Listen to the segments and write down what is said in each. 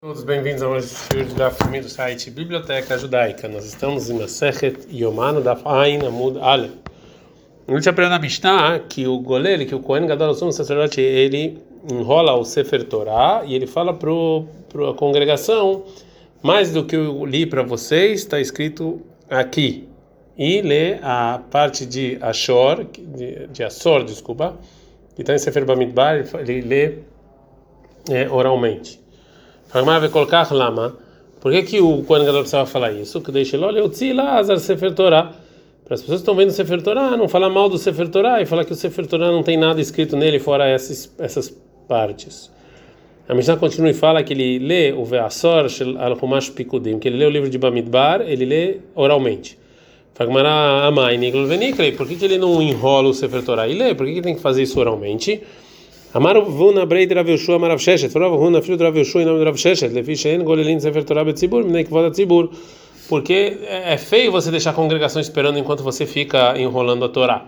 Todos bem-vindos a mais um da família do site Biblioteca Judaica. Nós estamos em Masechet Yomano da Fain Amud Ale. A gente aprendeu na Mishnah que o goleiro, que o Kohen Gadol, o sumo sacerdote, ele enrola o Sefer Torah e ele fala para a congregação mais do que eu li para vocês, está escrito aqui. E lê a parte de Ashor, de, de Assor, desculpa, que está em Sefer Bamidbar, ele lê é, oralmente. Por que, que o Kohen Gadol precisava falar isso? Que deixa ele, olha, o Tzilazar Sefer Torah. Para as pessoas que estão vendo o Sefer Torah, não falar mal do Sefer Torah e falar que o Sefer Torah não tem nada escrito nele fora essas, essas partes. A Mishnah continua e fala que ele lê o Ve'asor al-Humash Pikudim, que ele lê o livro de Bamidbar, ele lê oralmente. Fagmará Amai Nikol Venikrei, por que, que ele não enrola o Sefer Torah e lê? Por que, que ele tem que fazer isso oralmente? Amaro vuna breid Rav Yoshua amar Rav Sheshet, Rav Huna filho de Rav Yoshua em nome de Rav Sheshet, lefi shein golelin sefer Torah betzibur, minei kvoda tzibur, porque é feio você deixar a congregação esperando enquanto você fica enrolando a Torá.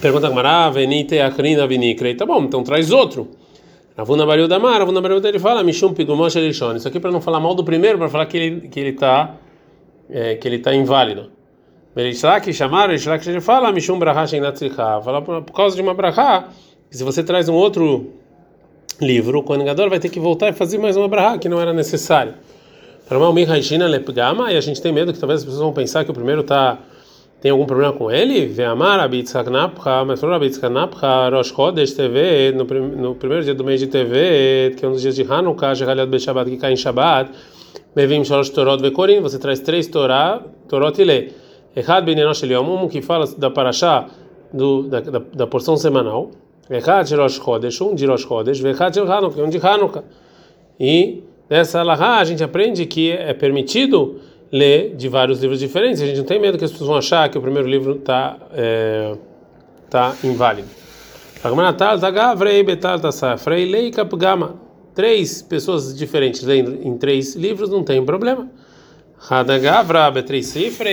Pergunta Gamara, venite akrina vinikrei, tá bom, então traz outro. Ravuna Bariu da Mar, Ravuna Bariu ele fala, Mishum Pigumosh Elishon, isso aqui para não falar mal do primeiro, para falar que ele que ele está é, que ele está inválido. Berishlak chamar, Berishlak ele fala, Mishum Brahá Sheinatzricha, fala por, causa de uma Brahá, se você traz um outro livro, o Kohen vai ter que voltar e fazer mais uma Brahá, que não era necessário. Para uma Mihaishina Lepgama, e a gente tem medo que talvez as pessoas vão pensar que o primeiro está tem algum problema com ele? Ve'amar abitzak napcha, falou abitzak napcha, Rosh Chodesh TV, no, primeiro dia do mês de TV, que é um dos dias de Hanukkah, Shechaliad Beshabat, que cai em Shabbat, Mevim Shalosh Torot Vekorim, você traz três Torot e lê. Echad ben Enosh Eliom, um que fala da Parashá, do, da, da, da porção semanal, Echad de Rosh Chodesh, um de Rosh Chodesh, Vechad de Hanukkah, um de Hanukkah. E nessa Lahá a gente aprende que é permitido ler de vários livros diferentes. A gente não tem medo que as pessoas vão achar que o primeiro livro está é, tá inválido. Três pessoas diferentes lendo em três livros não tem problema.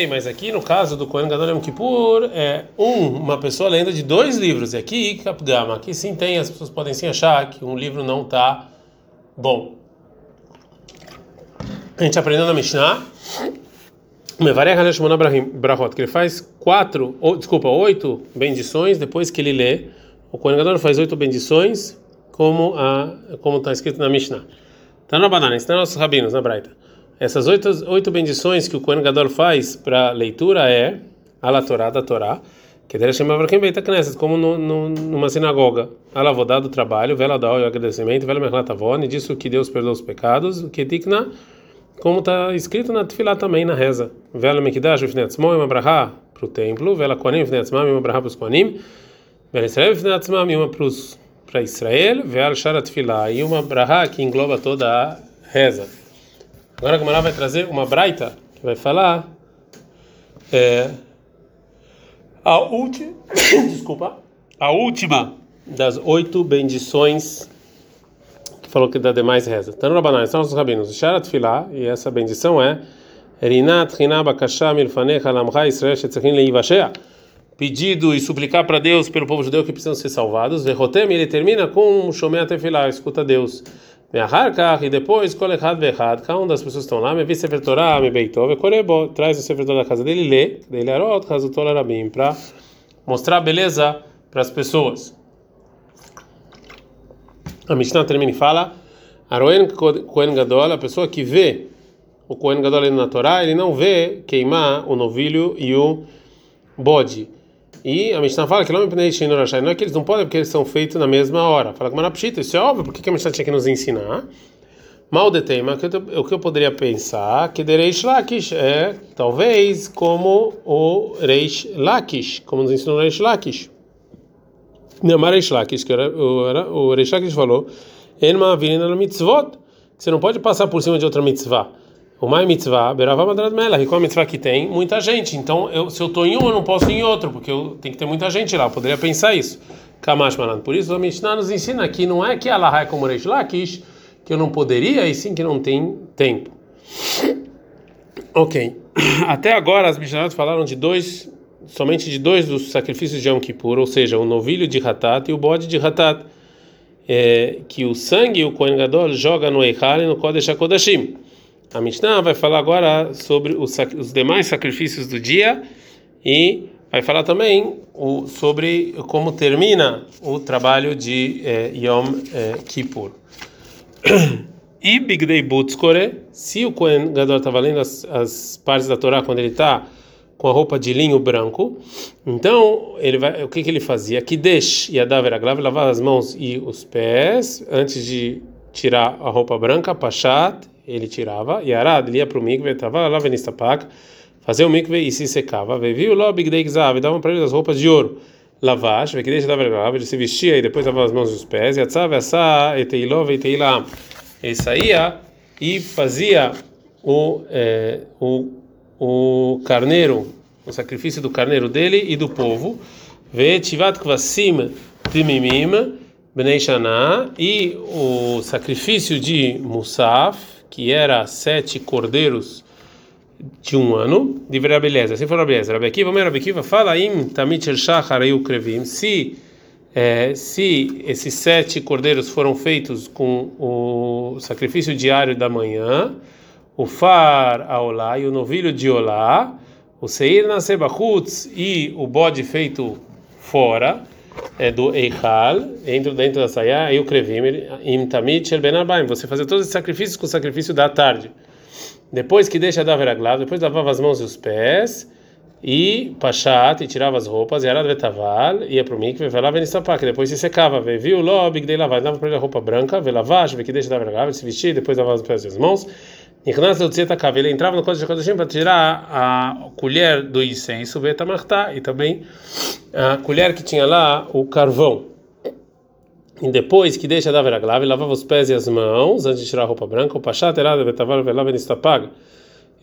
Mas aqui no caso do Kohen Gadol Yom Kippur é um, uma pessoa lendo de dois livros. E aqui Kapgama, aqui sim tem, as pessoas podem sim achar que um livro não está bom. A gente aprendeu na Mishnah, que ele faz quatro, ou, desculpa, oito bendições depois que ele lê. O Kohen Gadol faz oito bendições, como está escrito na Mishnah. Está na banana, está nossos rabinos, na Braita. Essas oito, oito bendições que o Kohen Gadol faz para leitura é a Torá da Torá, que deve chamar para quem beita Knesset, como no, no, numa sinagoga. Ela vodá do trabalho, vela dá o agradecimento, vela mechatavone, disso que Deus perdoa os pecados, que tikna como está escrito na Tfilá também, na reza. Vela Mekidash Vifnetzmo e uma brahá para o templo, Vela Koanim Vifnetzmam e uma brahá para os Koanim, Vela Israel Vifnetzmam e uma para Israel, Vela Shara Tfilá e uma brahá que engloba toda a reza. Agora a Gamara vai trazer uma braita que vai falar é, a última, desculpa, a última das oito bendições falou que dá demais reza. Então, Rabanan, são os rabinos. Sharat Filá, e essa bendição é Rinat Rinaba Kasham Milfanecha Lamcha Israel Shetzechin Leivashea. Pedido e suplicar para Deus pelo povo judeu que precisam ser salvados. Vehotem, ele termina com Shomea Tefilá, escuta Deus. E depois, Kol Echad Ve'echad, cada uma das pessoas que estão lá, me vi Sefer Torah, me beitov, Korebo, traz o Sefer da casa dele lê, dele Arot, Hazutol Arabim, para mostrar beleza para as pessoas. A Mishnah termina e fala: Aroen Kohen Gadol, a pessoa que vê o Kohen Gadol na Torá, ele não vê queimar o novilho e o bode. E a Mishnah fala que não é que eles não podem porque eles são feitos na mesma hora. Fala que Manapshita, isso é óbvio, por que a Mishnah tinha que nos ensinar? Mal de tema, o que eu poderia pensar que de Reish Lakish é talvez como o Reish Lakish, como nos ensinou o Reish Lakish. Namar Reish Lakish, que era, o, Reish Lakish falou, Enma virina na mitzvot, você não pode passar por cima de outra mitzvah. O mai mitzvah, berava madrad mela, e qual mitzvah que tem? Muita gente. Então, eu, se eu estou em um, eu não posso ir em outro, porque eu, tem que ter muita gente lá. Eu poderia pensar isso. Kamash malan. Por isso, a Mishnah nos ensina que não é que Allah é como Reish Lakish, que eu não poderia, e sim que não tem tempo. Ok. Até agora, as Mishnahs falaram de dois somente de dois dos sacrifícios de Yom Kippur, ou seja, o novilho de Hatat e o bode de Hatat. é, que o sangue o Kohen Gadol joga no Eichal e no Kodesh HaKodashim. A Mishnah vai falar agora sobre os, os demais sacrifícios do dia e vai falar também o, sobre como termina o trabalho de eh, Yom eh, Kippur. E Bigdei Butzkore, se o Kohen Gadol está valendo as, as partes da Torá quando ele está com a roupa de linho branco, então ele vai, o que, que ele fazia? Que deixe e a Daveragrav lavar as mãos e os pés antes de tirar a roupa branca, Pachat, ele tirava, e Arad, ele ia para o mikve, estava lá venistapak, fazia o mikve e se secava, viu lá Bigdei Gzav, dava para ele as roupas de ouro. Lavash, deixa ele se vestia e depois lavava as mãos e os pés, e a tzav, essa, eteilov, eteilam ele saía e fazia o, é, o, o carneiro, o sacrifício do carneiro dele e do povo, Vetivat Kvasim Timimim Bnei Shana, e o sacrifício de Musaf, que era sete cordeiros de um ano, de Verabeleza. Assim foi Rabeleza. Rabekiva, Rabekiva, fala im Tamit Shachar Krevim, se é, se esses sete cordeiros foram feitos com o sacrifício diário da manhã, o far aolá e o novilho de olá, o seir na sebachutz e o bode feito fora é, do eichal, dentro, dentro da saia, e o krevim, im tamit shel ben você fazer todos os sacrifícios com o sacrifício da tarde. Depois que deixa da veraglav, depois lavava as mãos e os pés, e Pachat, e tirava as roupas, e Arad Vetaval, ia para o mikve, velava que depois se secava, viu lo, big day lavar, dava para ele a roupa branca, velavash, que deixa da vergava, se vestia, depois lavava os pés e as mãos, ele entrava no Kodesh HaKodashim para tirar a colher do incenso, e também a colher que tinha lá o carvão. E depois que deixa da veraglav, lavava os pés e as mãos, antes de tirar a roupa branca, o Pachat, Arad Vetaval, velava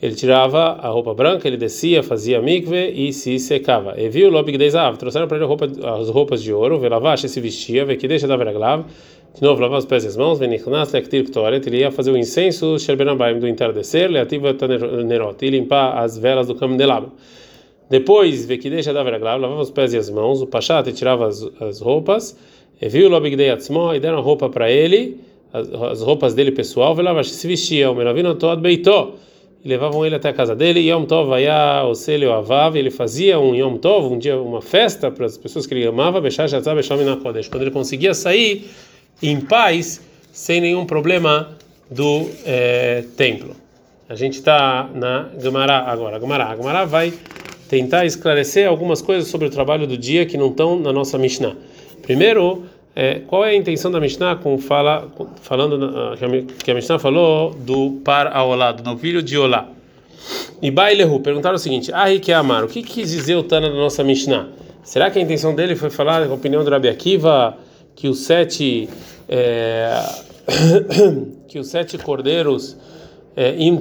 ele tirava a roupa branca, ele descia, fazia mikve e se secava. E viu o Gdeizav, trouxeram para ele roupa, as roupas de ouro, velavash se vestia, ve que deixa da veraglav, de novo lavava os pés e as mãos, venichnas lektir ktoret, ele ia fazer o incenso, sherbenabaim do entardecer, leativa nerot, e limpar as velas do candelabro. Depois, ve que deixa da veraglav, lavava os pés e as mãos, o pachat tirava as, as roupas, e viu o Gdeiatzmo, e deram roupa para ele, as, as roupas dele pessoal, velavash se vestia, o meravino toad beitó, e levavam ele até a casa dele. Yom Tov vaya Oselio Avav, ele fazia um Yom Tov, um dia, uma festa para as pessoas que ele amava, Bechar Shatzah Becham Kodesh, quando ele conseguia sair em paz, sem nenhum problema do é, templo. A gente está na Gemara agora. Gemara, a Gemara vai tentar esclarecer algumas coisas sobre o trabalho do dia que não estão na nossa Mishnah. Primeiro, é, qual é a intenção da Mishnah com fala, falando uh, que a Mishnah falou do par aolá, do novilho de olá? E Bailehu perguntaram o seguinte: Ahi que amar, o que quis dizer o Tana da nossa Mishnah? Será que a intenção dele foi falar, a opinião do Rabi Akiva, que os sete é, que os sete cordeiros é, im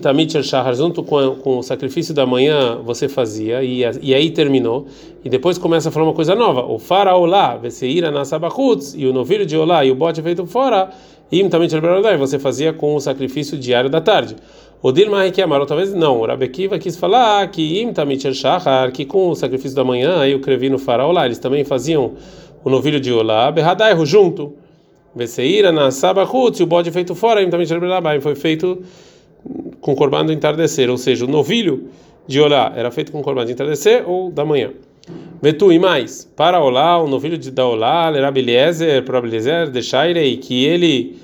junto com, com o sacrifício da manhã você fazia e, e aí terminou. E depois começa a falar uma coisa nova. O faraolá veseira na sabachutz e o novilho de olá e o bote feito fora im tamit você fazia com o sacrifício diário da tarde. O Dilma que amarou talvez não. O Rabekiva quis falar que im que com o sacrifício da manhã aí o crevi no faraolá eles também faziam o novilho de olá berradairo junto veseira na sabachutz e o bote feito fora tamit foi feito com corban do entardecer, ou seja, o novilho de olá era feito com corban de entardecer ou da manhã. Vetu e mais, para olá, o novilho de da olá, Lerabiliezer, para Abiliezer, deixairei que ele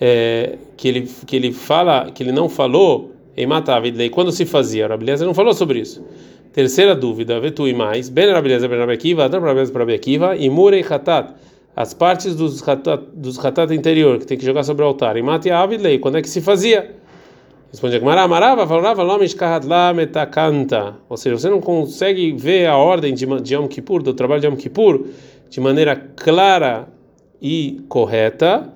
é, que ele que ele fala, que ele não falou em matar e quando se fazia, Abiliezer não falou sobre isso. Terceira dúvida, Vetu e mais, Ben Abiliezer, Ben Rabekiva, Abiliezer, Rabekiva e Murei Hatat as partes dos hatat, dos hatat interior que tem que jogar sobre o altar. E mate avidlei, quando é que se fazia? Responde Agmará, Marava, falava Lomish Kahatla Metakanta. Ou seja, você não consegue ver a ordem de, de Yom Kippur, do trabalho de Yom Kippur, de maneira clara e correta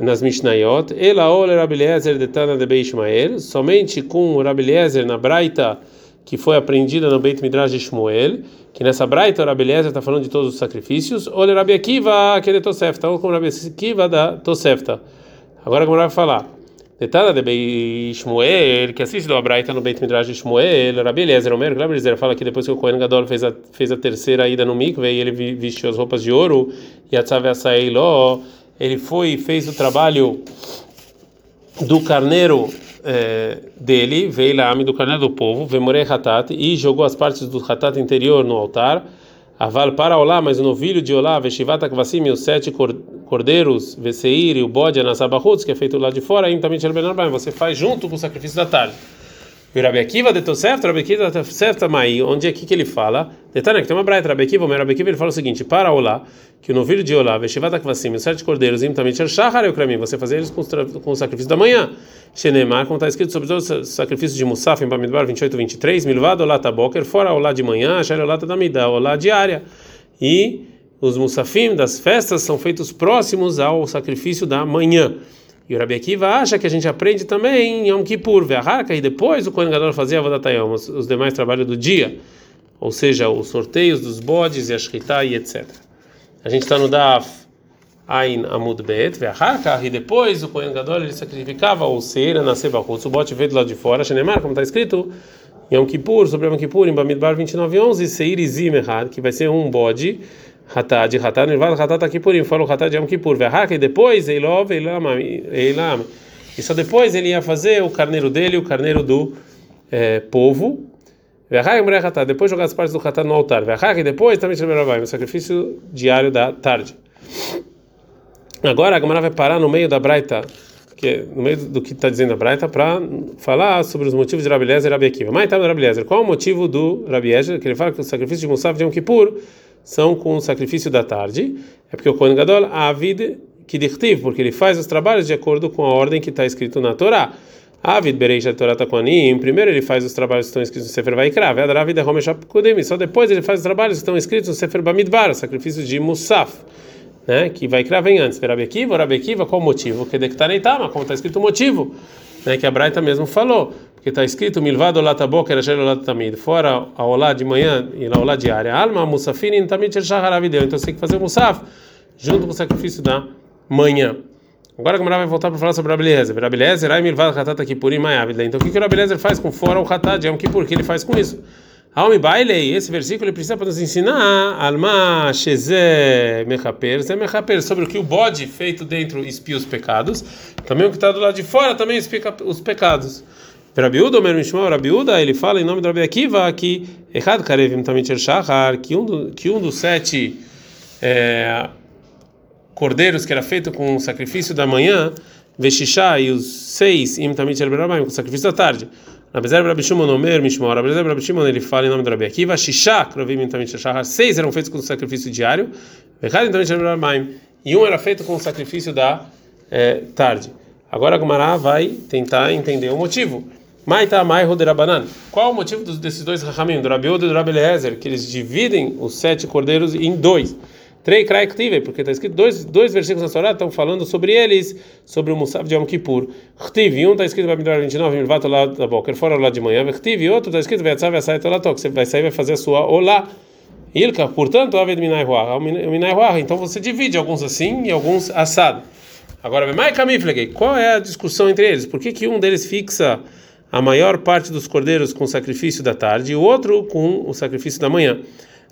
nas Mishnayot. Ela olha Rabeliezer de Tana de Beishmael, somente com Rabeliezer na Braita que foi aprendida no Beit Midrash de Shmuel, que nessa Braita o Rabeliezer está falando de todos os sacrifícios. Olha Rabi Akiva, que é Tosefta, ou como Rabi Akiva da Tosefta. Agora como vai falar. Detalhe de Bei Shmuel, que assiste do Abraita no Beit Midrash de Shmuel, Rabi Eliezer Omer, Rabi Eliezer fala que depois que o Kohen Gadol fez a, fez a terceira ida no mikve e ele vestiu as roupas de ouro, e a tzave açaí lo, ele foi e fez o trabalho do carneiro é, dele, veio lá do carneiro do povo, vemorei hatat, e jogou as partes do hatat interior no altar, aval para Olá, mas o novilho de Olá, veshivata kvasim, os sete cordeiros, veseir e o bode, anasabahutz, que é feito lá de fora, aí também você faz junto com o sacrifício da tarde. Rabi Akiva de Tosef, Rabi Akiva de Tosef Tamai, onde é que ele fala? Detalhe que tem uma braita, Rabi Akiva, Rabi Akiva ele fala o seguinte: para Olá, que o novilho de Olá, Veshivata Kvasim, os sete cordeiros, imtamente El Shahar Eukrami, você fazer eles com, o sacrifício da manhã. Shenemar, como está escrito sobre o sacrifício de Musaf em Bamidbar 28, 23, Milvado Olá Taboker, fora Olá de manhã, Asher Olá Tadamida, Olá diária. E os Musafim das festas são feitos próximos ao sacrifício da manhã. E o Rabi Akiva acha que a gente aprende também em Yom Kippur, Ve'aharka, e depois o Kohen Gadol fazia Vodatayom, os, os demais trabalhos do dia, ou seja, os sorteios dos bodes e a shkita e etc. A gente está no Daf Ain Amud Bet, Ve'aharka, e depois o Kohen Gadol ele sacrificava o Seira na Sebachutz, o bote veio do lado de fora, Shenemar, como está escrito, Yom Kippur, sobre Yom Kippur, em Bamidbar 29:11, Seir Izim que vai ser um bode, Hatá de Hatá, Nirvada Hatá tá Kippurim, fala o Hatá de Yom Kippur, Verhaka, e depois Eilov, Eilam, Eilam. E só depois ele ia fazer o carneiro dele, o carneiro do é, povo. Verhaka, Mulher Hatá, depois jogar as partes do Hatá no altar. Verhaka, e depois também Shemerabai, o sacrifício diário da tarde. Agora a Gamara vai parar no meio da Braita, que é no meio do que está dizendo a Braita, para falar sobre os motivos de Rabi Lezer e Rabi Akiva. Mas no Rabi Lezer, qual é o motivo do Rabi Lezer? Que ele fala que o sacrifício de Musaf de Yom Kippur são com o sacrifício da tarde, é porque o Kohen Gadol Avid Kidichtiv, porque ele faz os trabalhos de acordo com a ordem que está escrito na Torá. Avid Bereisha Torah Takonim, primeiro ele faz os trabalhos que estão escritos no Sefer Vaikra, Vedavid Homeshap Kudim, só depois ele faz os trabalhos que estão escritos no Sefer Bamidbar, sacrifício de Musaf. Né, que vai vem antes. Rabi Akiva, qual o motivo? Que dectareitama, como está escrito o motivo, né, que a Braita mesmo falou que está escrito milvado lataboker tamid, fora a olá de manhã e a olá diária, alma musafin tamid shaharavideu. Então você tem que fazer o musaf junto com o sacrifício da manhã. Agora a Gamara vai voltar para falar sobre Rabelezer. Rabelezer, ai milvado hatata kipurim maiavida. Então o que que o Rabelezer faz com fora o hatat de Yom Kippur? O que ele faz com isso? Almi bailei, esse versículo ele precisa para nos ensinar alma sheze mechaper, ze mechaper, sobre o que o bode feito dentro espia os pecados, também o que está do lado de fora também espia os pecados. Rabiuda, o meu Mishmor, Rabiuda, ele fala em nome do Rabi Akiva que Echad Karevim Tamit Shahar, que um, que um dos sete é, cordeiros que era feito com o sacrifício da manhã, Veshishá, e os seis Im Tamit com o sacrifício da tarde. Rabezer Rabi Shimon Omer Mishmor, Rabezer Rabi ele fala em nome do Rabi Akiva, Shishá Krovim Tamit Shahar, seis eram feitos com o sacrifício diário, Echad Tamit e um era feito com o sacrifício da é, tarde. Agora a Gumara vai tentar entender o motivo. Maita Mai Roderabanan. Qual o motivo desses dois Rahamim, do e do que eles dividem os sete cordeiros em dois? Trei Krai Ktive, porque está escrito dois, dois versículos na Torá estão falando sobre eles, sobre o Musaf de Yom Kippur. Um está escrito para Midbar 29, Milvato lá da boca, fora lá de manhã. Ktive, outro está escrito Vetzav Yasai Tolatok, você vai sair vai fazer a sua Olá. Ilka, portanto, Aved Minai Ruach, Minai Ruach. Então você divide alguns assim e alguns assado. Agora, Mai Kamiflegei, qual é a discussão entre eles? Por que, que um deles fixa a maior parte dos cordeiros com sacrifício da tarde e o outro com o sacrifício da manhã.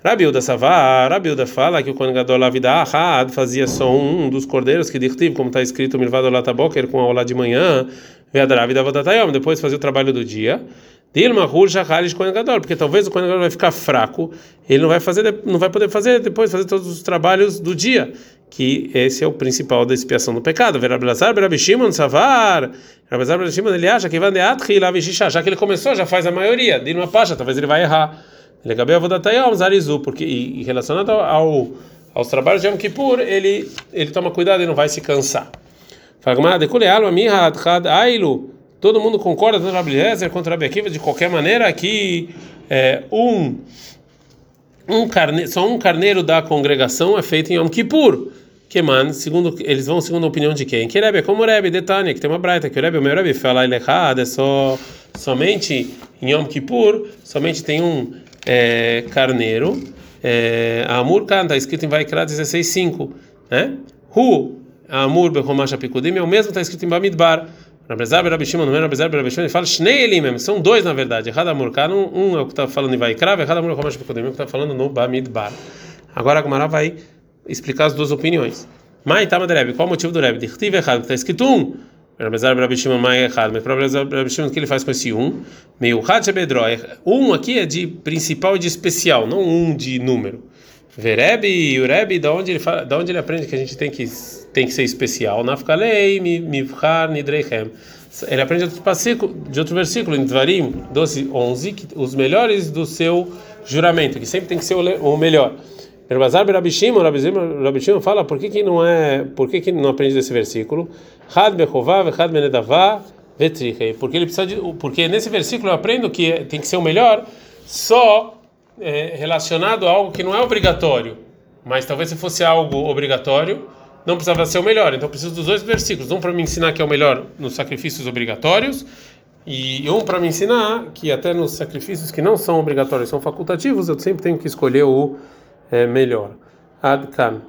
Rabiuda Savá, Rabiuda fala que o Kohen Gadol Avida Ahad fazia só um dos cordeiros que dirtiv, como está escrito, Milvado Lataboker, com a aula de manhã, Veadravida Vodatayom, depois fazia o trabalho do dia. Dilma Hur Shacharish Kohen porque talvez o Kohen vai ficar fraco, ele não vai fazer, não vai poder fazer depois fazer todos os trabalhos do dia que esse é o principal da expiação do pecado. Verabelazar, Rabi Shimon, Savar, Rabelazar, Rabi Shimon, ele acha que vai deatri lá já que ele começou, já faz a maioria, de uma pacha, talvez ele vai errar. Acabou vodatayom, zarizu, porque e, relacionado ao, aos trabalhos de Yom Kippur, ele ele toma cuidado e não vai se cansar. Todo mundo concorda com Rabi Lezer contra Rabi Akiva de qualquer maneira que é, um um carne, só um carneiro da congregação é feito em Yom Kippur que man, segundo eles vão segundo a opinião de quem? Que Rebbe, como Rebbe de Tânia, que tem uma braita, que Rebbe, o meu Rebbe fala ele errado, é só somente em Yom Kippur, somente tem um é, carneiro. É, Amur Kan está escrito em Vaikra 16:5, né? Hu Amur Bechomash Apikudim é o mesmo está escrito em Bamidbar. Rabezar Rabi Shimon, não é Rabezar Rabi Shimon, ele fala Shnei Elimem, são dois na verdade. Errado Amur Kan, um é o que está falando em Vaikra, errado Amur Bechomash Apikudim é o que está falando no Bamidbar. Agora a Gumara vai explicar as duas opiniões. Mai Tama Rebbe, qual o motivo do Rebbe? Dichtiv errado, está escrito um. Rabezar Rabi Shimon Mai errado, mas para Rabi Shimon o que ele faz com esse um? Meio Had Um aqui é de principal e de especial, não um de número. Verebe e o Rebbe, da onde ele fala, da onde ele aprende que a gente tem que tem que ser especial? Nafkalei mivchar nidreichem. Ele aprende de outro, de outro versículo, em Dvarim 12, 11, que os melhores do seu juramento, que sempre tem que ser o melhor. Rabazar Rabishimon, Rabishimon fala por que, que não é, por que, que não aprende desse versículo? Had bechová, had benedavá, vetrichei. Porque ele precisa de, porque nesse versículo eu aprendo que tem que ser o melhor só é, relacionado a algo que não é obrigatório. Mas talvez se fosse algo obrigatório, não precisava ser o melhor. Então preciso dos dois versículos, um para me ensinar que é o melhor nos sacrifícios obrigatórios e um para me ensinar que até nos sacrifícios que não são obrigatórios, são facultativos, eu sempre tenho que escolher o é, melhor. Adkan.